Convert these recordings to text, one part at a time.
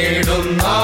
തേടുന്നാ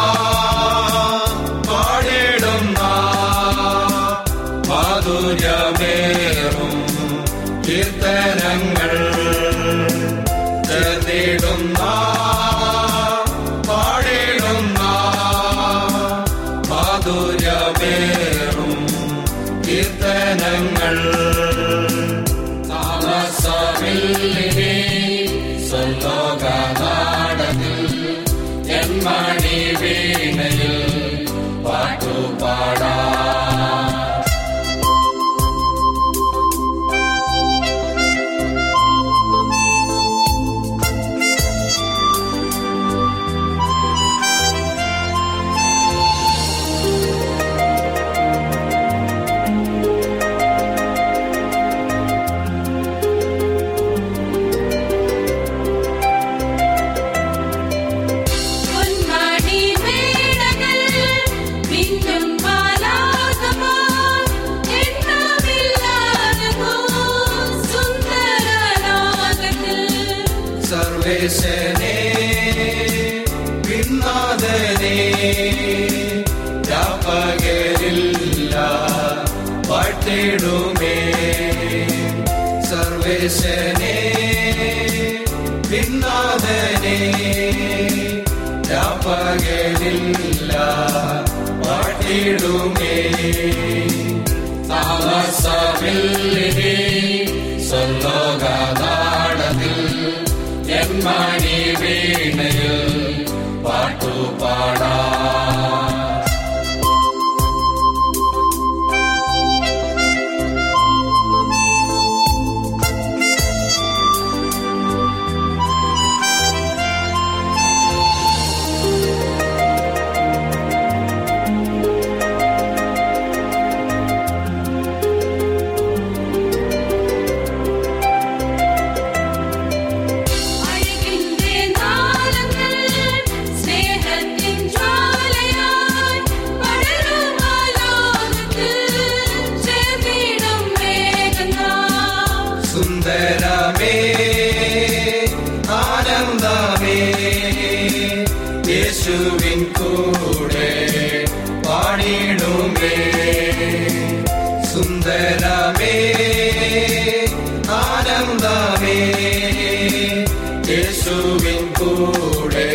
കൂടെ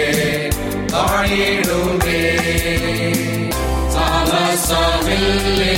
താഴേടുമേ താമസമില്ലേ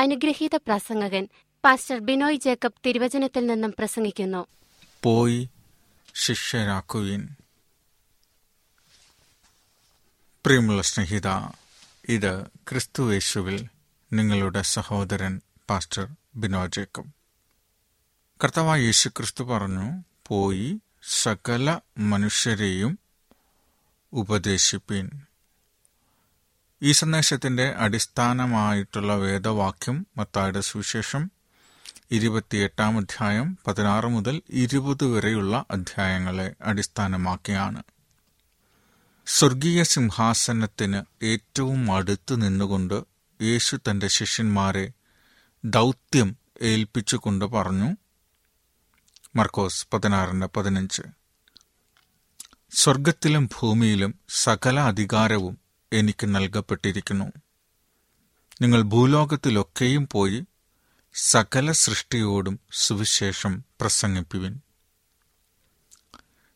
അനുഗ്രഹീത പ്രസംഗകൻ pastor Binoy Jacob തിരുവചനത്തിൽ നിന്നും പ്രസംഗിക്കുന്നു. പോയി ശിഷ്യരാക്കുവിൻ. പ്രിയമുള്ള സ്നേഹിത ഇത് ക്രിസ്തുവേശുവിൽ നിങ്ങളുടെ സഹോദരൻ പാസ്റ്റർ ബിനോ ജേക്കബ്. കർത്താവായ യേശു ക്രിസ്തു പറഞ്ഞു പോയി സകല മനുഷ്യരെയും ഉപദേശിപ്പിൻ. ഈ സന്ദേശത്തിന്റെ അടിസ്ഥാനമായിട്ടുള്ള വേദവാക്യം മത്തായുടെ സുവിശേഷം ഇരുപത്തിയെട്ടാം അധ്യായം പതിനാറ് മുതൽ ഇരുപത് വരെയുള്ള അധ്യായങ്ങളെ അടിസ്ഥാനമാക്കിയാണ്. സ്വർഗീയ സിംഹാസനത്തിന് ഏറ്റവും അടുത്ത് നിന്നുകൊണ്ട് യേശു തന്റെ ശിഷ്യന്മാരെ ദൗത്യം ഏൽപ്പിച്ചുകൊണ്ട് പറഞ്ഞു. മർക്കോസ് പതിനാറിന്റെ പതിനഞ്ച്. സ്വർഗത്തിലും ഭൂമിയിലും സകല അധികാരവും എനിക്ക് നൽകപ്പെട്ടിരിക്കുന്നു. നിങ്ങൾ ഭൂലോകത്തിലൊക്കെയും പോയി സകല സൃഷ്ടിയോടും സുവിശേഷം പ്രസംഗിപ്പിവിൻ.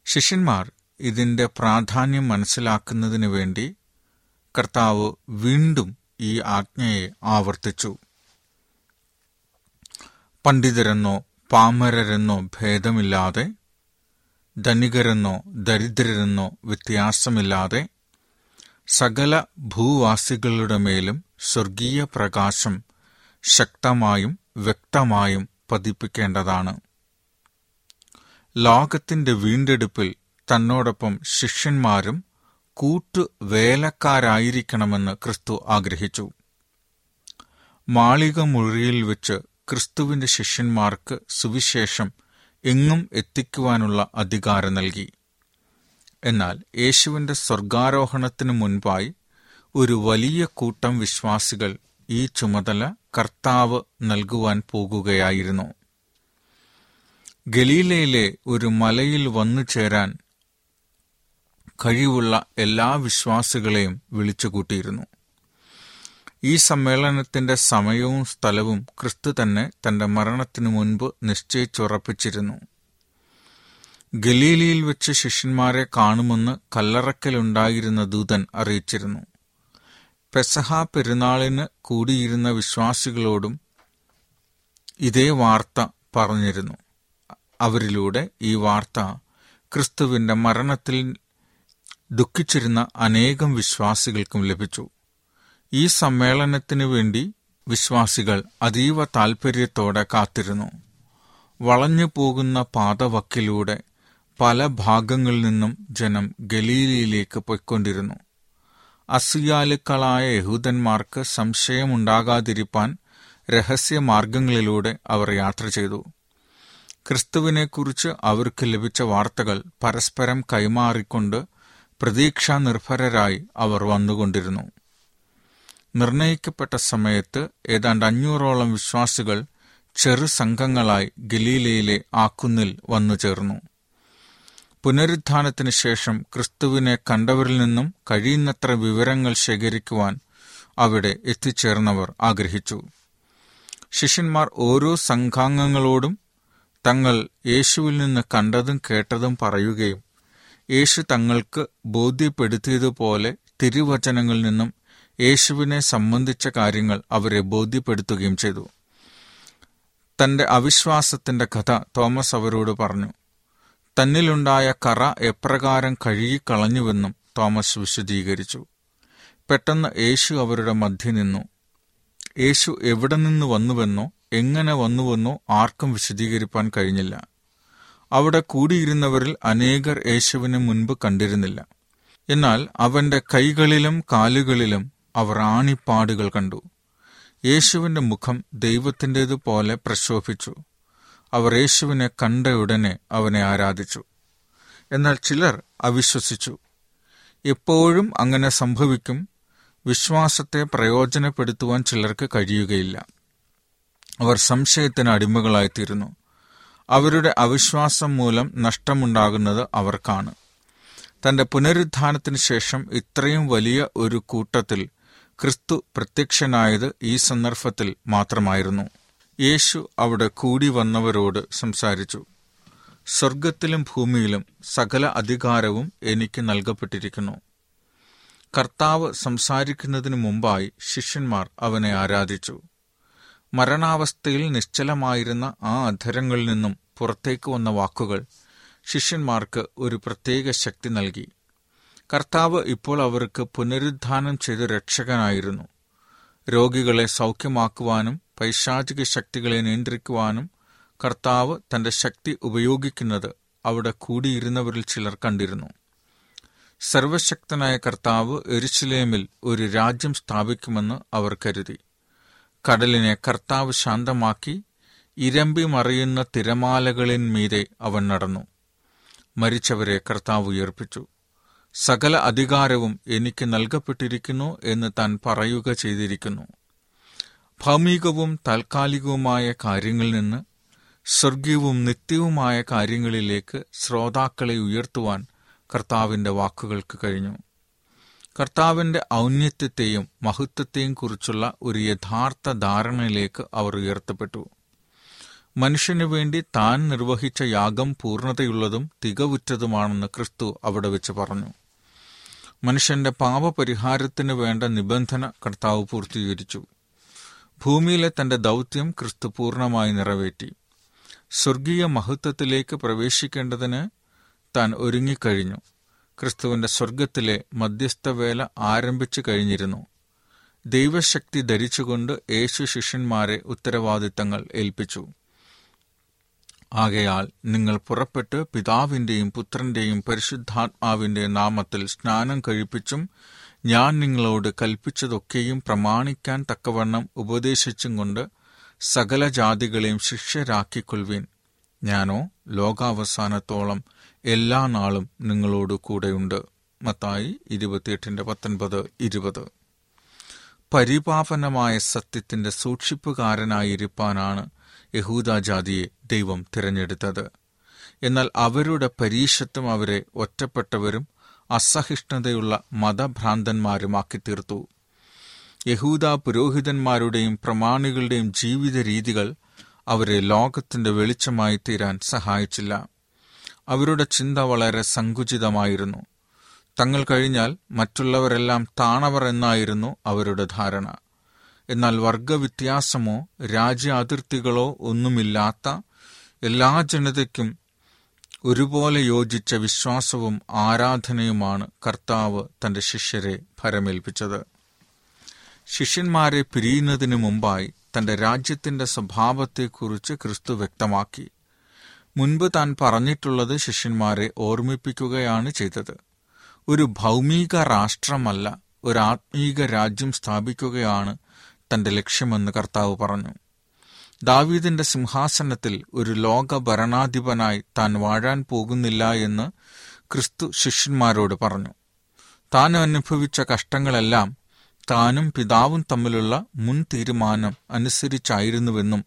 ശിഷ്യന്മാർ ഇതിന്റെ പ്രാധാന്യം മനസ്സിലാക്കുന്നതിനു വേണ്ടി കർത്താവ് വീണ്ടും ഈ ആജ്ഞയെ ആവർത്തിച്ചു. പണ്ഡിതരെന്നോ പാമരരെന്നോ ഭേദമില്ലാതെ ധനികരെന്നോ ദരിദ്രരെന്നോ വ്യത്യാസമില്ലാതെ സകല ഭൂവാസികളുടെ മേലും സ്വർഗീയ പ്രകാശം ശക്തമായും വ്യക്തമായും പതിപ്പിക്കേണ്ടതാണ്. ലോകത്തിന്റെ വീണ്ടെടുപ്പിൽ തന്നോടൊപ്പം ശിഷ്യന്മാരും കൂട്ടു വേലക്കാരായിരിക്കണമെന്ന് ക്രിസ്തു ആഗ്രഹിച്ചു. മാളിക മുറിയിൽ വെച്ച് ക്രിസ്തുവിന്റെ ശിഷ്യന്മാർക്ക് സുവിശേഷം എങ്ങും എത്തിക്കുവാനുള്ള അധികാരം നൽകി. എന്നാൽ യേശുവിന്റെ സ്വർഗാരോഹണത്തിനു മുൻപായി ഒരു വലിയ കൂട്ടം വിശ്വാസികൾ ഈ ചുമതല കർത്താവ് നൽകുവാൻ പോകുകയായിരുന്നു. ഗലീലയിലെ ഒരു മലയിൽ വന്നു ചേരാൻ കഴിവുള്ള എല്ലാ വിശ്വാസികളെയും വിളിച്ചുകൂട്ടിയിരുന്നു. ഈ സമ്മേളനത്തിന്റെ സമയവും സ്ഥലവും ക്രിസ്തു തന്നെ തന്റെ മരണത്തിനു മുൻപ് നിശ്ചയിച്ചുറപ്പിച്ചിരുന്നു. ഗലീലിയിൽ വെച്ച് ശിഷ്യന്മാരെ കാണുമെന്ന് കല്ലറക്കലുണ്ടായിരുന്ന ദൂതൻ അറിയിച്ചിരുന്നു. പെസഹ പെരുന്നാളിന് കൂടിയിരുന്ന വിശ്വാസികളോടും ഇതേ വാർത്ത പറഞ്ഞിരുന്നു. അവരിലൂടെ ഈ വാർത്ത ക്രിസ്തുവിന്റെ മരണത്തിൽ ദുഃഖിച്ചിരുന്ന അനേകം വിശ്വാസികൾക്കും ലഭിച്ചു. ഈ സമ്മേളനത്തിനു വേണ്ടി വിശ്വാസികൾ അതീവ താൽപ്പര്യത്തോടെ കാത്തിരുന്നു. വളഞ്ഞു പോകുന്ന പാതവക്കിലൂടെ പല ഭാഗങ്ങളിൽ നിന്നും ജനം ഗലീലയിലേക്ക് പൊയ്ക്കൊണ്ടിരുന്നു. അസുയാലുക്കളായ യഹൂദന്മാർക്ക് സംശയമുണ്ടാകാതിരിപ്പാൻ രഹസ്യമാർഗങ്ങളിലൂടെ അവർ യാത്ര ചെയ്തു. ക്രിസ്തുവിനെക്കുറിച്ച് അവർക്ക് ലഭിച്ച വാർത്തകൾ പരസ്പരം കൈമാറിക്കൊണ്ട് പ്രതീക്ഷാ നിർഭരരായി അവർ വന്നുകൊണ്ടിരുന്നു. നിർണയിക്കപ്പെട്ട സമയത്ത് ഏതാണ്ട് അഞ്ഞൂറോളം വിശ്വാസികൾ ചെറു സംഘങ്ങളായി ഗലീലയിലെ ആക്കുന്നിൽ വന്നു ചേർന്നു പുനരുത്ഥാനത്തിന് ശേഷം ക്രിസ്തുവിനെ കണ്ടവരിൽ നിന്നും കഴിയുന്നത്ര വിവരങ്ങൾ ശേഖരിക്കുവാൻ അവിടെ എത്തിച്ചേർന്നവർ ആഗ്രഹിച്ചു. ശിഷ്യന്മാർ ഓരോ സംഘാംഗങ്ങളോടും തങ്ങൾ യേശുവിൽ നിന്ന് കണ്ടതും കേട്ടതും പറയുകയും യേശു തങ്ങൾക്ക് ബോധ്യപ്പെടുത്തിയതുപോലെ തിരുവചനങ്ങളിൽ നിന്നും യേശുവിനെ സംബന്ധിച്ച കാര്യങ്ങൾ അവരെ ബോധ്യപ്പെടുത്തുകയും ചെയ്തു. തന്റെ അവിശ്വാസത്തിന്റെ കഥ തോമസ് അവരോട് പറഞ്ഞു. തന്നിലുണ്ടായ കറ എപ്രകാരം കഴുകിക്കളഞ്ഞുവെന്നും തോമസ് വിശദീകരിച്ചു. പെട്ടെന്ന് യേശു അവരുടെ മധ്യ നിന്നു. യേശു എവിടെ നിന്ന് വന്നുവെന്നോ എങ്ങനെ വന്നുവെന്നോ ആർക്കും വിശദീകരിപ്പാൻ കഴിഞ്ഞില്ല. അവിടെ കൂടിയിരുന്നവരിൽ അനേകർ യേശുവിനെ മുൻപ് കണ്ടിരുന്നില്ല. എന്നാൽ അവന്റെ കൈകളിലും കാലുകളിലും അവർ ആണിപ്പാടുകൾ കണ്ടു. യേശുവിന്റെ മുഖം ദൈവത്തിന്റെതുപോലെ പ്രശോഭിച്ചു. അവർ യേശുവിനെ കണ്ട ഉടനെ അവനെ ആരാധിച്ചു. എന്നാൽ ചിലർ അവിശ്വസിച്ചു. എപ്പോഴും അങ്ങനെ സംഭവിക്കും. വിശ്വാസത്തെ പ്രയോജനപ്പെടുത്തുവാൻ ചിലർക്ക് കഴിയുകയില്ല. അവർ സംശയത്തിന് അടിമകളായിത്തീരുന്നു. അവരുടെ അവിശ്വാസം മൂലം നഷ്ടമുണ്ടാകുന്നത് അവർക്കാണ്. തന്റെ പുനരുദ്ധാനത്തിന് ശേഷം ഇത്രയും വലിയ ഒരു കൂട്ടത്തിൽ ക്രിസ്തു പ്രത്യക്ഷനായത് ഈ സന്ദർഭത്തിൽ മാത്രമായിരുന്നു. യേശു അവിടെ കൂടി വന്നവരോട് സംസാരിച്ചു. സ്വർഗത്തിലും ഭൂമിയിലും സകല അധികാരവും എനിക്ക് നൽകപ്പെട്ടിരിക്കുന്നു. കർത്താവ് സംസാരിക്കുന്നതിനു മുമ്പായി ശിഷ്യന്മാർ അവനെ ആരാധിച്ചു. മരണാവസ്ഥയിൽ നിശ്ചലമായിരുന്ന ആ അധരങ്ങളിൽ നിന്നും പുറത്തേക്ക് വന്ന വാക്കുകൾ ശിഷ്യന്മാർക്ക് ഒരു പ്രത്യേക ശക്തി നൽകി. കർത്താവ് ഇപ്പോൾ അവർക്ക് പുനരുദ്ധാനം ചെയ്ത രക്ഷകനായിരുന്നു. രോഗികളെ സൗഖ്യമാക്കുവാനും പൈശാചിക ശക്തികളെ നിയന്ത്രിക്കുവാനും കർത്താവ് തന്റെ ശക്തി ഉപയോഗിക്കുന്നത് അവിടെ കൂടിയിരുന്നവരിൽ ചിലർ കണ്ടിരുന്നു. സർവശക്തനായ കർത്താവ് എരുശലേമിൽ ഒരു രാജ്യം സ്ഥാപിക്കുമെന്ന് അവർ കരുതി. കടലിനെ കർത്താവ് ശാന്തമാക്കി ഇരമ്പി മറിയുന്ന തിരമാലകളിന്മീതെ അവൻ നടന്നു. മരിച്ചവരെ കർത്താവ് ഉയർപ്പിച്ചു. സകല അധികാരവും എനിക്ക് നൽകപ്പെട്ടിരിക്കുന്നു എന്ന് താൻ പറയുക ചെയ്തിരിക്കുന്നു. ഭൗമികവും താൽക്കാലികവുമായ കാര്യങ്ങളിൽ നിന്ന് സ്വർഗീയവും നിത്യവുമായ കാര്യങ്ങളിലേക്ക് ശ്രോതാക്കളെ ഉയർത്തുവാൻ കർത്താവിന്റെ വാക്കുകൾക്ക് കഴിഞ്ഞു. കർത്താവിന്റെ ഔന്നത്യത്തെയും മഹത്വത്തെയും കുറിച്ചുള്ള ഒരു യഥാർത്ഥ ധാരണയിലേക്ക് അവർ ഉയർത്തപ്പെട്ടു. മനുഷ്യനു വേണ്ടി താൻ നിർവഹിച്ച യാഗം പൂർണതയുള്ളതും തികവുറ്റതുമാണെന്ന് ക്രിസ്തു അവിടെ വെച്ച് പറഞ്ഞു. മനുഷ്യന്റെ പാപപരിഹാരത്തിന് വേണ്ട നിബന്ധന കർത്താവ് പൂർത്തീകരിച്ചു. ഭൂമിയിലെ തന്റെ ദൗത്യം ക്രിസ്തു പൂർണമായി നിറവേറ്റി. സ്വർഗീയ മഹത്വത്തിലേക്ക് പ്രവേശിക്കേണ്ടതിന് താൻ ഒരുങ്ങിക്കഴിഞ്ഞു. ക്രിസ്തുവിന്റെ സ്വർഗത്തിലെ മധ്യസ്ഥവേല ആരംഭിച്ചു കഴിഞ്ഞിരുന്നു. ദൈവശക്തി ധരിച്ചുകൊണ്ട് യേശു ശിഷ്യന്മാരെ ഉത്തരവാദിത്തങ്ങൾ ഏൽപ്പിച്ചു. ആകയാൽ നിങ്ങൾ പുറപ്പെട്ട് പിതാവിന്റെയും പുത്രന്റെയും പരിശുദ്ധാത്മാവിന്റെ നാമത്തിൽ സ്നാനം കഴിപ്പിച്ചും ഞാൻ നിങ്ങളോട് കൽപ്പിച്ചതൊക്കെയും പ്രമാണിക്കാൻ തക്കവണ്ണം ഉപദേശിച്ചും കൊണ്ട് സകല ജാതികളെയും ശിഷ്യരാക്കിക്കൊള്ളുവീൻ ഞാനോ ലോകാവസാനത്തോളം എല്ലാ നാളും നിങ്ങളോട് കൂടെയുണ്ട്. മത്തായി ഇരുപത്തിയെട്ടിന്റെ പത്തൊൻപത് ഇരുപത്. പരിപാവനമായ സത്യത്തിന്റെ സൂക്ഷിപ്പുകാരനായിരിക്കാനാണ് യഹൂദാജാതിയെ ദൈവം തിരഞ്ഞെടുത്തത്. എന്നാൽ അവരുടെ പരീക്ഷത്വം അവരെ ഒറ്റപ്പെട്ടവരും അസഹിഷ്ണുതയുള്ള മതഭ്രാന്തന്മാരുമാക്കി തീർത്തു യഹൂദ പുരോഹിതന്മാരുടെയും പ്രമാണികളുടെയും ജീവിത രീതികൾ അവരെ ലോകത്തിന്റെ വെളിച്ചമായി തീരാൻ സഹായിച്ചില്ല. അവരുടെ ചിന്ത വളരെ സങ്കുചിതമായിരുന്നു. തങ്ങൾ കഴിഞ്ഞാൽ മറ്റുള്ളവരെല്ലാം താണവർ എന്നായിരുന്നു അവരുടെ ധാരണ. എന്നാൽ വർഗവ്യത്യാസമോ രാജ്യ അതിർത്തികളോ ഒന്നുമില്ലാത്ത എല്ലാ ജനതയ്ക്കും ഒരുപോലെ യോജിച്ച വിശ്വാസവും ആരാധനയുമാണ് കർത്താവ് തന്റെ ശിഷ്യരെ ഭരമേൽപ്പിച്ചത്. ശിഷ്യന്മാരെ പിരിയുന്നതിനു മുമ്പായി തന്റെ രാജ്യത്തിന്റെ സ്വഭാവത്തെക്കുറിച്ച് ക്രിസ്തു വ്യക്തമാക്കി. മുൻപ് താൻ പറഞ്ഞിട്ടുള്ളത് ശിഷ്യന്മാരെ ഓർമ്മിപ്പിക്കുകയാണ് ചെയ്തത്. ഒരു ഭൗമിക രാഷ്ട്രമല്ല ഒരു ആത്മീക രാജ്യം സ്ഥാപിക്കുകയാണ് തന്റെ ലക്ഷ്യമെന്ന് കർത്താവ് പറഞ്ഞു. ദാവീദിന്റെ സിംഹാസനത്തിൽ ഒരു ലോക ഭരണാധിപനായി താൻ വാഴാൻ പോകുന്നില്ല എന്ന് ക്രിസ്തു ശിഷ്യന്മാരോട് പറഞ്ഞു. താൻ അനുഭവിച്ച കഷ്ടങ്ങളെല്ലാം താനും പിതാവും തമ്മിലുള്ള മുൻ തീരുമാനം അനുസരിച്ചായിരുന്നുവെന്നും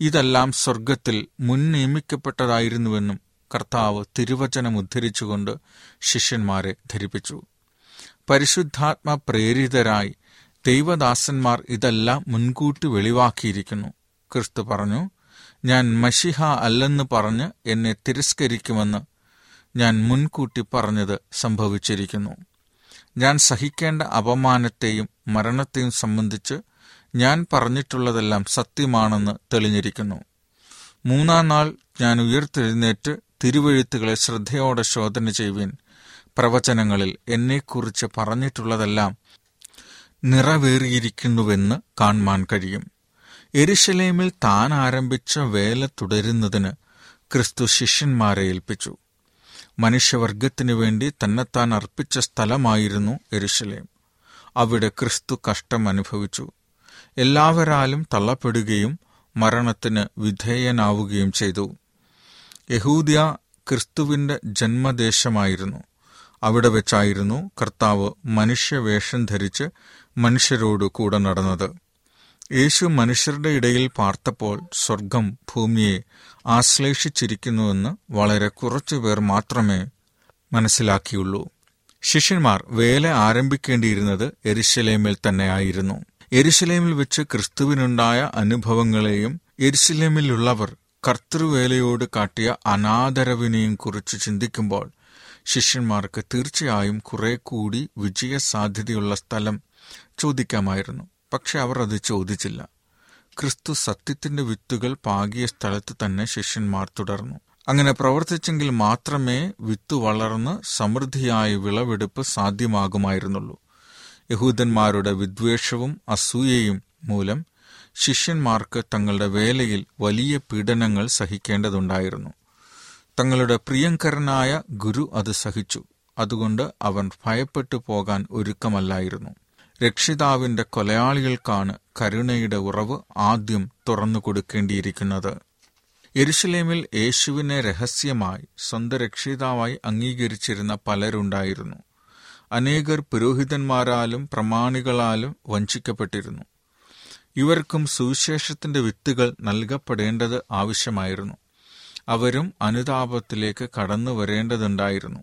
ഇതെല്ലാം സ്വർഗത്തിൽ മുൻ നിയമിക്കപ്പെട്ടതായിരുന്നുവെന്നും കർത്താവ് തിരുവചനം ഉദ്ധരിച്ചുകൊണ്ട് ശിഷ്യന്മാരെ ധരിപ്പിച്ചു. പരിശുദ്ധാത്മ പ്രേരിതരായി ദൈവദാസന്മാർ ഇതെല്ലാം മുൻകൂട്ടി വെളിവാക്കിയിരിക്കുന്നു. ക്രിസ്തു പറഞ്ഞു ഞാൻ മഷിഹ അല്ലെന്ന് പറഞ്ഞ് എന്നെ തിരസ്കരിക്കുമെന്ന് ഞാൻ മുൻകൂട്ടി പറഞ്ഞത് സംഭവിച്ചിരിക്കുന്നു. ഞാൻ സഹിക്കേണ്ട അപമാനത്തെയും മരണത്തെയും സംബന്ധിച്ച് ഞാൻ പറഞ്ഞിട്ടുള്ളതെല്ലാം സത്യമാണെന്ന് തെളിഞ്ഞിരിക്കുന്നു. മൂന്നാം നാൾ ഞാൻ ഉയർത്തെഴുന്നേറ്റ് തിരുവഴുത്തുകളെ ശ്രദ്ധയോടെ ശോധന ചെയ്യുവിൻ. പ്രവചനങ്ങളിൽ എന്നെക്കുറിച്ച് പറഞ്ഞിട്ടുള്ളതെല്ലാം നിറവേറിയിരിക്കുന്നുവെന്ന് കാണുവാൻ കഴിയും. എരിശലേമിൽ താൻ ആരംഭിച്ച വേല തുടരുന്നതിന് ക്രിസ്തു ശിഷ്യന്മാരെ ഏൽപ്പിച്ചു. മനുഷ്യവർഗത്തിനു വേണ്ടി തന്നെത്താൻ അർപ്പിച്ച സ്ഥലമായിരുന്നു എരുശലേം. അവിടെ ക്രിസ്തു കഷ്ടം അനുഭവിച്ചു എല്ലാവരാലും തള്ളപ്പെടുകയും മരണത്തിന് വിധേയനാവുകയും ചെയ്തു. യഹൂദിയ ക്രിസ്തുവിന്റെ ജന്മദേശമായിരുന്നു. അവിടെ വെച്ചായിരുന്നു കർത്താവ് മനുഷ്യവേഷം ധരിച്ച് മനുഷ്യരോട് കൂടെ നടന്നത്. യേശു മനുഷ്യരുടെ ഇടയിൽ പാർത്തപ്പോൾ സ്വർഗം ഭൂമിയെ ആശ്ലേഷിച്ചിരിക്കുന്നുവെന്ന് വളരെ കുറച്ചുപേർ മാത്രമേ മനസ്സിലാക്കിയുള്ളൂ. ശിഷ്യന്മാർ വേല ആരംഭിക്കേണ്ടിയിരുന്നത് എരിശലേമിൽ തന്നെയായിരുന്നു എരിശലേമിൽ വെച്ച് ക്രിസ്തുവിനുണ്ടായ അനുഭവങ്ങളെയും എരിശലേമിലുള്ളവർ കർത്തൃവേലയോട് കാട്ടിയ അനാദരവിനെയും കുറിച്ച് ചിന്തിക്കുമ്പോൾ ശിഷ്യന്മാർക്ക് തീർച്ചയായും കുറെ കൂടി വിജയസാധ്യതയുള്ള സ്ഥലം ചോദിക്കാമായിരുന്നു. പക്ഷെ അവർ അത് ചോദിച്ചില്ല. ക്രിസ്തു സത്യത്തിന്റെ വിത്തുകൾ പാകിയ സ്ഥലത്ത് തന്നെ ശിഷ്യന്മാർ തുടർന്നു. അങ്ങനെ പ്രവർത്തിച്ചെങ്കിൽ മാത്രമേ വിത്ത് വളർന്ന് സമൃദ്ധിയായ വിളവെടുപ്പ് സാധ്യമാകുമായിരുന്നുള്ളൂ. യഹൂദന്മാരുടെ വിദ്വേഷവും അസൂയയും മൂലം ശിഷ്യന്മാർക്ക് തങ്ങളുടെ വേലയിൽ വലിയ പീഡനങ്ങൾ സഹിക്കേണ്ടതുണ്ടായിരുന്നു. തങ്ങളുടെ പ്രിയങ്കരനായ ഗുരു അത് സഹിച്ചു. അതുകൊണ്ട് അവൻ ഭയപ്പെട്ടു പോകാൻ ഒരുക്കമല്ലായിരുന്നു. രക്ഷിതാവിന്റെ കൊലയാളികൾക്കാണ് കരുണയുടെ ഉറവ് ആദ്യം തുറന്നു കൊടുക്കേണ്ടിയിരിക്കുന്നത്. എരുഷലേമിൽ യേശുവിനെ രഹസ്യമായി സ്വന്തം രക്ഷിതാവായി അംഗീകരിച്ചിരുന്ന പലരുണ്ടായിരുന്നു. അനേകർ പുരോഹിതന്മാരാലും പ്രമാണികളാലും വഞ്ചിക്കപ്പെട്ടിരുന്നു. ഇവർക്കും സുവിശേഷത്തിന്റെ വിത്തുകൾ നൽകപ്പെടേണ്ടത് ആവശ്യമായിരുന്നു. അവരും അനുതാപത്തിലേക്ക് കടന്നു വരേണ്ടതുണ്ടായിരുന്നു.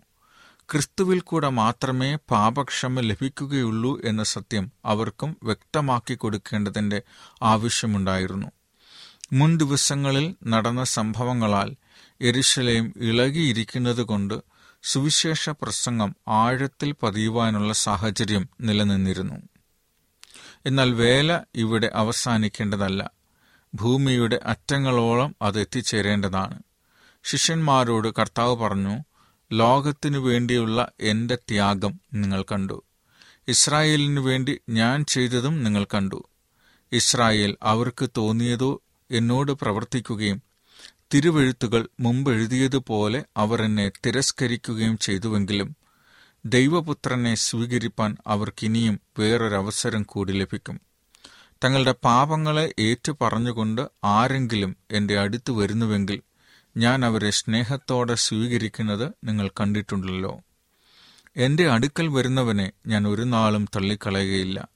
ക്രിസ്തുവിൽ കൂടെ മാത്രമേ പാപക്ഷമ ലഭിക്കുകയുള്ളൂ എന്ന സത്യം അവർക്കും വ്യക്തമാക്കി കൊടുക്കേണ്ടതിന്റെ ആവശ്യമുണ്ടായിരുന്നു. മുൻ ദിവസങ്ങളിൽ നടന്ന സംഭവങ്ങളാൽ എരിശലയും ഇളകിയിരിക്കുന്നതുകൊണ്ട് സുവിശേഷ പ്രസംഗം ആഴത്തിൽ പതിയുവാനുള്ള സാഹചര്യം നിലനിന്നിരുന്നു. എന്നാൽ വേല ഇവിടെ അവസാനിക്കേണ്ടതല്ല. ഭൂമിയുടെ അറ്റങ്ങളോളം അത് എത്തിച്ചേരേണ്ടതാണ്. ശിഷ്യന്മാരോട് കർത്താവ് പറഞ്ഞു ലോകത്തിനു വേണ്ടിയുള്ള എന്റെ ത്യാഗം നിങ്ങൾ കണ്ടു. ഇസ്രായേലിനു വേണ്ടി ഞാൻ ചെയ്തതും നിങ്ങൾ കണ്ടു. ഇസ്രായേൽ അവർക്ക് തോന്നിയതോ എന്നോട് പ്രവർത്തിക്കുകയും തിരുവെഴുത്തുകൾ മുമ്പെഴുതിയതുപോലെ അവർ എന്നെ തിരസ്കരിക്കുകയും ചെയ്തുവെങ്കിലും ദൈവപുത്രനെ സ്വീകരിപ്പാൻ അവർക്കിനിയും വേറൊരവസരം കൂടി ലഭിക്കും. തങ്ങളുടെ പാപങ്ങളെ ഏറ്റുപറഞ്ഞുകൊണ്ട് ആരെങ്കിലും എന്റെ അടുത്ത് വരുന്നുവെങ്കിൽ ഞാൻ അവരെ സ്നേഹത്തോടെ സ്വീകരിക്കുന്നത് നിങ്ങൾ കണ്ടിട്ടുണ്ടല്ലോ. എന്റെ അടുക്കൽ വരുന്നവനെ ഞാൻ ഒരു നാളും തള്ളിക്കളയുകയില്ല.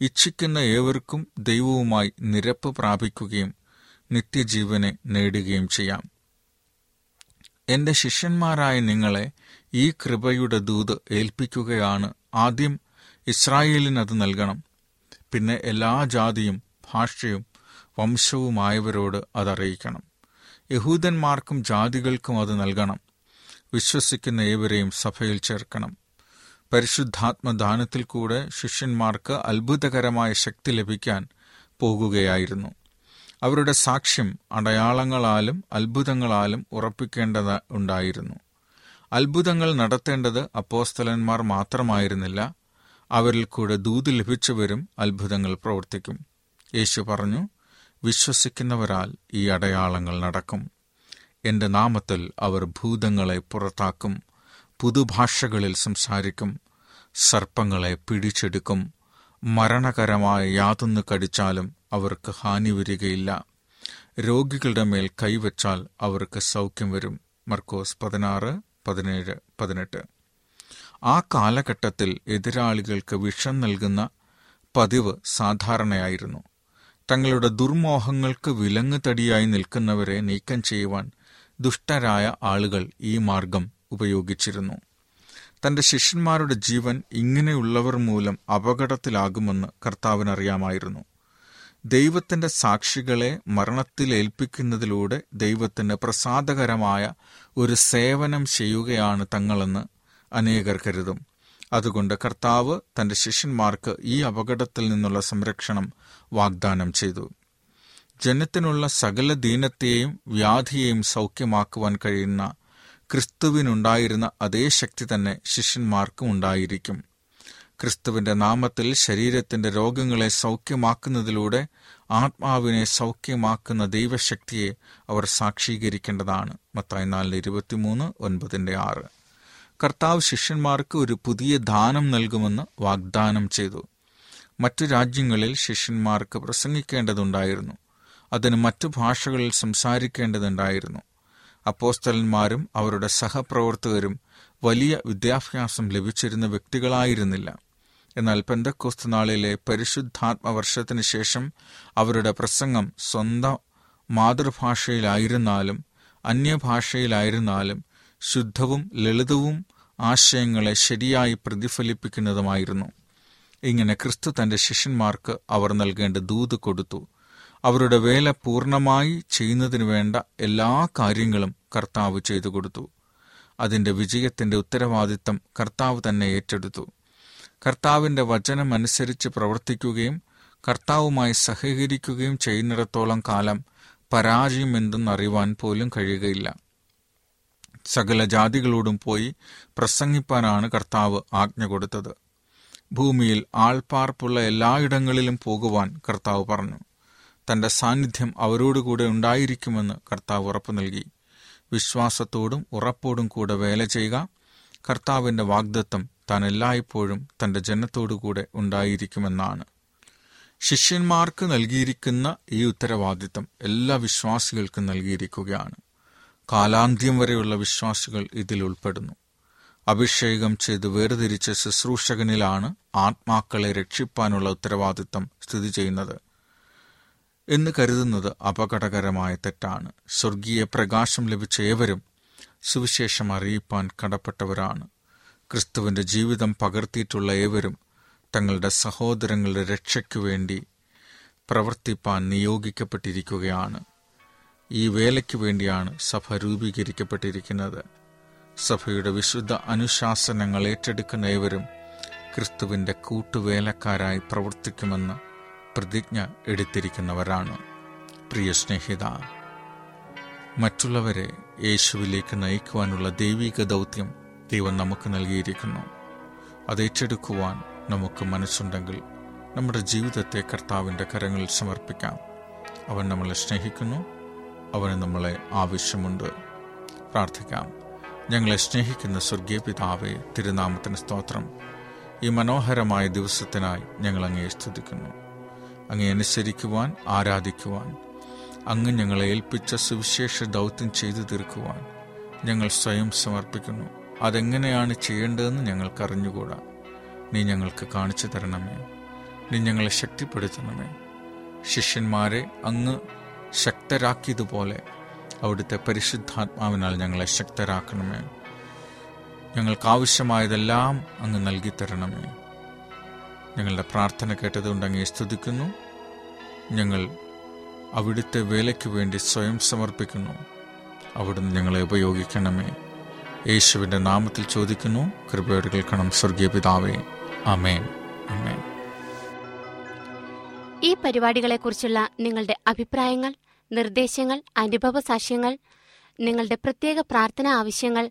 ഇച്ഛിക്കുന്ന ഏവർക്കും ദൈവവുമായി നിരപ്പ് പ്രാപിക്കുകയും നിത്യജീവനെ നേടുകയും ചെയ്യാം. എന്റെ ശിഷ്യന്മാരായ നിങ്ങളെ ഈ കൃപയുടെ ദൂത് ഏൽപ്പിക്കുകയാണ്. ആദ്യം ഇസ്രായേലിനത് നൽകണം. പിന്നെ എല്ലാ ജാതിയും ഭാഷയും വംശവുമായവരോട് അതറിയിക്കണം. യഹൂദന്മാർക്കും ജാതികൾക്കും അത് നൽകണം. വിശ്വസിക്കുന്ന ഏവരെയും സഭയിൽ ചേർക്കണം. പരിശുദ്ധാത്മദാനത്തിൽ കൂടെ ശിഷ്യന്മാർക്ക് അത്ഭുതകരമായ ശക്തി ലഭിക്കാൻ പോകുകയായിരുന്നു. അവരുടെ സാക്ഷ്യം അടയാളങ്ങളാലും അത്ഭുതങ്ങളാലും ഉറപ്പിക്കേണ്ടത് ഉണ്ടായിരുന്നു. അത്ഭുതങ്ങൾ നടത്തേണ്ടത് അപ്പോസ്തലന്മാർ മാത്രമായിരുന്നില്ല. അവരിൽ കൂടെ ദൂത് ലഭിച്ചവരും അത്ഭുതങ്ങൾ പ്രവർത്തിക്കും. യേശു പറഞ്ഞു വിശ്വസിക്കുന്നവരാൽ ഈ അടയാളങ്ങൾ നടക്കും. എന്റെ നാമത്തിൽ അവർ ഭൂതങ്ങളെ പുറത്താക്കും പുതുഭാഷകളിൽ സംസാരിക്കും സർപ്പങ്ങളെ പിടിച്ചെടുക്കും മരണകരമായ യാതൊന്ന് കടിച്ചാലും അവർക്ക് ഹാനി വരികയില്ല. രോഗികളുടെ മേൽ കൈവച്ചാൽ അവർക്ക് സൗഖ്യം വരും. മർക്കോസ് പതിനാറ് പതിനേഴ് പതിനെട്ട്. ആ കാലഘട്ടത്തിൽ എതിരാളികൾക്ക് വിഷം നൽകുന്ന പതിവ് സാധാരണയായിരുന്നു. തങ്ങളുടെ ദുർമോഹങ്ങൾക്ക് വിലങ്ങുതടിയായി നിൽക്കുന്നവരെ നീക്കം ചെയ്യുവാൻ ദുഷ്ടരായ ആളുകൾ ഈ മാർഗം ഉപയോഗിച്ചിരുന്നു. തന്റെ ശിഷ്യന്മാരുടെ ജീവൻ ഇങ്ങനെയുള്ളവർ മൂലം അപകടത്തിലാകുമെന്ന് കർത്താവിനറിയാമായിരുന്നു. ദൈവത്തിന്റെ സാക്ഷികളെ മരണത്തിലേൽപ്പിക്കുന്നതിലൂടെ ദൈവത്തിന് പ്രസാദകരമായ ഒരു സേവനം ചെയ്യുകയാണ് തങ്ങളെന്ന് അനേകർ കരുതും. അതുകൊണ്ട് കർത്താവ് തന്റെ ശിഷ്യന്മാർക്ക് ഈ അപകടത്തിൽ നിന്നുള്ള സംരക്ഷണം വാഗ്ദാനം ചെയ്തു. ജനത്തിനുള്ള സകല ദീനത്തെയും വ്യാധിയെയും സൗഖ്യമാക്കുവാൻ കഴിയുന്ന ക്രിസ്തുവിനുണ്ടായിരുന്ന അതേ ശക്തി തന്നെ ശിഷ്യന്മാർക്കും ഉണ്ടായിരിക്കും. ക്രിസ്തുവിന്റെ നാമത്തിൽ ശരീരത്തിന്റെ രോഗങ്ങളെ സൗഖ്യമാക്കുന്നതിലൂടെ ആത്മാവിനെ സൗഖ്യമാക്കുന്ന ദൈവശക്തിയെ അവർ സാക്ഷീകരിക്കേണ്ടതാണ്. മത്തായി നാലിന് ഇരുപത്തിമൂന്ന് ഒൻപതിന്റെ ആറ്. കർത്താവ് ശിഷ്യന്മാർക്ക് ഒരു പുതിയ ദാനം നൽകുമെന്ന് വാഗ്ദാനം ചെയ്തു. മറ്റു രാജ്യങ്ങളിൽ ശിഷ്യന്മാർക്ക് പ്രസംഗിക്കേണ്ടതുണ്ടായിരുന്നു. അതിന് മറ്റു ഭാഷകളിൽ സംസാരിക്കേണ്ടതുണ്ടായിരുന്നു. അപ്പോസ്തലന്മാരും അവരുടെ സഹപ്രവർത്തകരും വലിയ വിദ്യാഭ്യാസം ലഭിച്ചിരുന്ന വ്യക്തികളായിരുന്നില്ല. എന്നാൽ പെന്തക്കോസ്ത് നാളിലെ പരിശുദ്ധാത്മവർഷത്തിന് ശേഷം അവരുടെ പ്രസംഗം സ്വന്തം മാതൃഭാഷയിലായിരുന്നാലും അന്യഭാഷയിലായിരുന്നാലും ശുദ്ധവും ലളിതവും ആശയങ്ങളെ ശരിയായി പ്രതിഫലിപ്പിക്കുന്നതുമായിരുന്നു. ഇങ്ങനെ ക്രിസ്തു തന്റെ ശിഷ്യന്മാർക്ക് അവർ നൽകേണ്ട ദൂത് കൊടുത്തു. അവരുടെ വേല പൂർണമായി ചെയ്യുന്നതിനു വേണ്ട എല്ലാ കാര്യങ്ങളും കർത്താവ് ചെയ്തു കൊടുത്തു. അതിന്റെ വിജയത്തിന്റെ ഉത്തരവാദിത്തം കർത്താവ് തന്നെ ഏറ്റെടുത്തു. കർത്താവിന്റെ വചനം അനുസരിച്ച് പ്രവർത്തിക്കുകയും കർത്താവുമായി സഹകരിക്കുകയും ചെയ്യുന്നിടത്തോളം കാലം പരാജയം എന്തെന്നറിയുവാൻ പോലും കഴിയുകയില്ല. സകല ജാതികളോടും പോയി പ്രസംഗിപ്പാനാണ് കർത്താവ് ആജ്ഞ കൊടുത്തത്. ഭൂമിയിൽ ആൾപ്പാർപ്പുള്ള എല്ലായിടങ്ങളിലും പോകുവാൻ കർത്താവ് പറഞ്ഞു. തന്റെ സാന്നിധ്യം അവരോടുകൂടെ ഉണ്ടായിരിക്കുമെന്ന് കർത്താവ് ഉറപ്പു നൽകി. വിശ്വാസത്തോടും ഉറപ്പോടും കൂടെ വേല ചെയ്യുക കർത്താവിന്റെ വാഗ്ദത്തം താൻ എല്ലായ്പ്പോഴും തന്റെ ജനത്തോടുകൂടെ ഉണ്ടായിരിക്കുമെന്നാണ്. ശിഷ്യന്മാർക്ക് നൽകിയിരിക്കുന്ന ഈ ഉത്തരവാദിത്തം എല്ലാ വിശ്വാസികൾക്കും നൽകിയിരിക്കുകയാണ്. കാലാന്ത്യം വരെയുള്ള വിശ്വാസികൾ ഇതിൽ ഉൾപ്പെടുന്നു. അഭിഷേകം ചെയ്ത് വേർതിരിച്ച ശുശ്രൂഷകനിലാണ് ആത്മാക്കളെ രക്ഷിപ്പാനുള്ള ഉത്തരവാദിത്തം സ്ഥിതി ചെയ്യുന്നത് എന്ന് കരുതുന്നത് അപകടകരമായ തെറ്റാണ്. സ്വർഗീയ പ്രകാശം ലഭിച്ച ഏവരും സുവിശേഷം അറിയിപ്പാൻ കടപ്പെട്ടവരാണ്. ക്രിസ്തുവിന്റെ ജീവിതം പകർത്തിയിട്ടുള്ള ഏവരും തങ്ങളുടെ സഹോദരങ്ങളുടെ രക്ഷയ്ക്കു വേണ്ടി പ്രവർത്തിപ്പാൻ നിയോഗിക്കപ്പെട്ടിരിക്കുകയാണ്. ഈ വേലയ്ക്ക് വേണ്ടിയാണ് സഭ രൂപീകരിക്കപ്പെട്ടിരിക്കുന്നത്. സഭയുടെ വിശുദ്ധ അനുശാസനങ്ങൾ ഏറ്റെടുക്കുന്ന ഏവരും ക്രിസ്തുവിന്റെ കൂട്ടുവേലക്കാരായി പ്രവർത്തിക്കുമെന്ന് പ്രതിജ്ഞ എടുത്തിരിക്കുന്നവരാണ്. പ്രിയ സ്നേഹിത മറ്റുള്ളവരെ യേശുവിലേക്ക് നയിക്കുവാനുള്ള ദൈവിക ദൗത്യം ദൈവം നമുക്ക് നൽകിയിരിക്കുന്നു. അത് ഏറ്റെടുക്കുവാൻ നമുക്ക് മനസ്സുണ്ടെങ്കിൽ നമ്മുടെ ജീവിതത്തെ കർത്താവിന്റെ കരങ്ങളിൽ സമർപ്പിക്കാം. അവൻ നമ്മളെ സ്നേഹിക്കുന്നു അവന് നമ്മളെ ആവശ്യമുണ്ട്. പ്രാർത്ഥിക്കാം. ഞങ്ങളെ സ്നേഹിക്കുന്ന സ്വർഗീയ പിതാവെ തിരുനാമത്തിന് സ്തോത്രം. ഈ മനോഹരമായ ദിവസത്തിനായി ഞങ്ങൾ അങ്ങേ സ്തുതിക്കുന്നു. അങ്ങേ അനുസരിക്കുവാൻ ആരാധിക്കുവാൻ അങ്ങ് ഞങ്ങളെ ഏൽപ്പിച്ച സുവിശേഷ ദൗത്യം ചെയ്തു തീർക്കുവാൻ ഞങ്ങൾ സ്വയം സമർപ്പിക്കുന്നു. അതെങ്ങനെയാണ് ചെയ്യേണ്ടതെന്ന് ഞങ്ങൾക്കറിഞ്ഞുകൂടാ നീ ഞങ്ങൾക്ക് കാണിച്ചു തരണമേ. നീ ഞങ്ങളെ ശക്തിപ്പെടുത്തണമേ. ശിഷ്യന്മാരെ അങ്ങ് ശക്തരാക്കിയതുപോലെ അവിടുത്തെ പരിശുദ്ധാത്മാവിനാൽ ഞങ്ങളെ ശക്തരാക്കണമേ. ഞങ്ങൾക്ക് ആവശ്യമായതെല്ലാം അങ്ങ് നൽകിത്തരണമേ. ഞങ്ങളുടെ പ്രാർത്ഥന കേട്ടതുകൊണ്ട് അങ്ങേ സ്തുതിക്കുന്നു. ഞങ്ങൾ അവിടുത്തെ വേലയ്ക്ക് വേണ്ടി സ്വയം സമർപ്പിക്കുന്നു. അവിടുന്ന് ഞങ്ങളെ ഉപയോഗിക്കണമേ. യേശുവിന്റെ നാമത്തിൽ ചോദിക്കുന്നു. കൃപയോട് കേൾക്കണം സ്വർഗീയ പിതാവേ. അമേൻ അമേൻ ഈ പരിപാടികളെക്കുറിച്ചുള്ള നിങ്ങളുടെ അഭിപ്രായങ്ങൾ നിർദ്ദേശങ്ങൾ അനുഭവ സാക്ഷ്യങ്ങൾ നിങ്ങളുടെ പ്രത്യേക പ്രാർത്ഥന ആവശ്യങ്ങൾ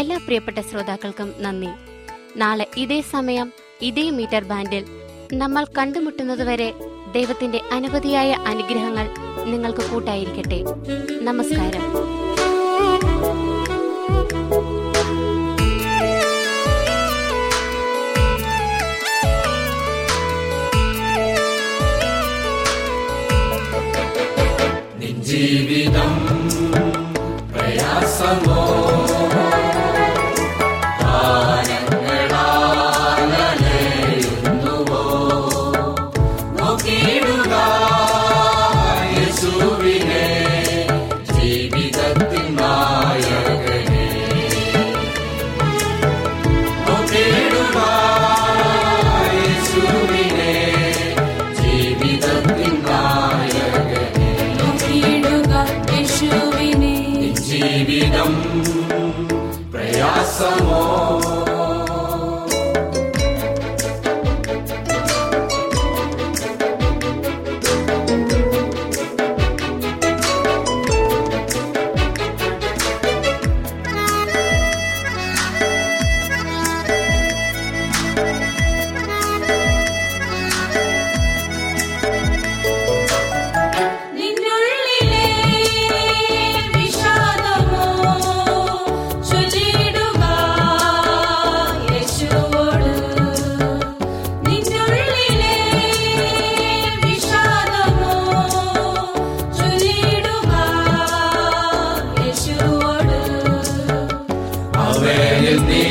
എല്ലാ പ്രിയപ്പെട്ട ശ്രോതാക്കൾക്കും നന്ദി. നാളെ ഇതേ സമയം ഇതേ മീറ്റർ ബാൻഡിൽ നമ്മൾ കണ്ടുമുട്ടുന്നതുവരെ ദൈവത്തിന്റെ അനവധിയായ അനുഗ്രഹങ്ങൾ നിങ്ങൾക്ക് കൂട്ടായിരിക്കട്ടെ. നമസ്കാരം. ജീവിതം പ്രയാസമോ amor. with.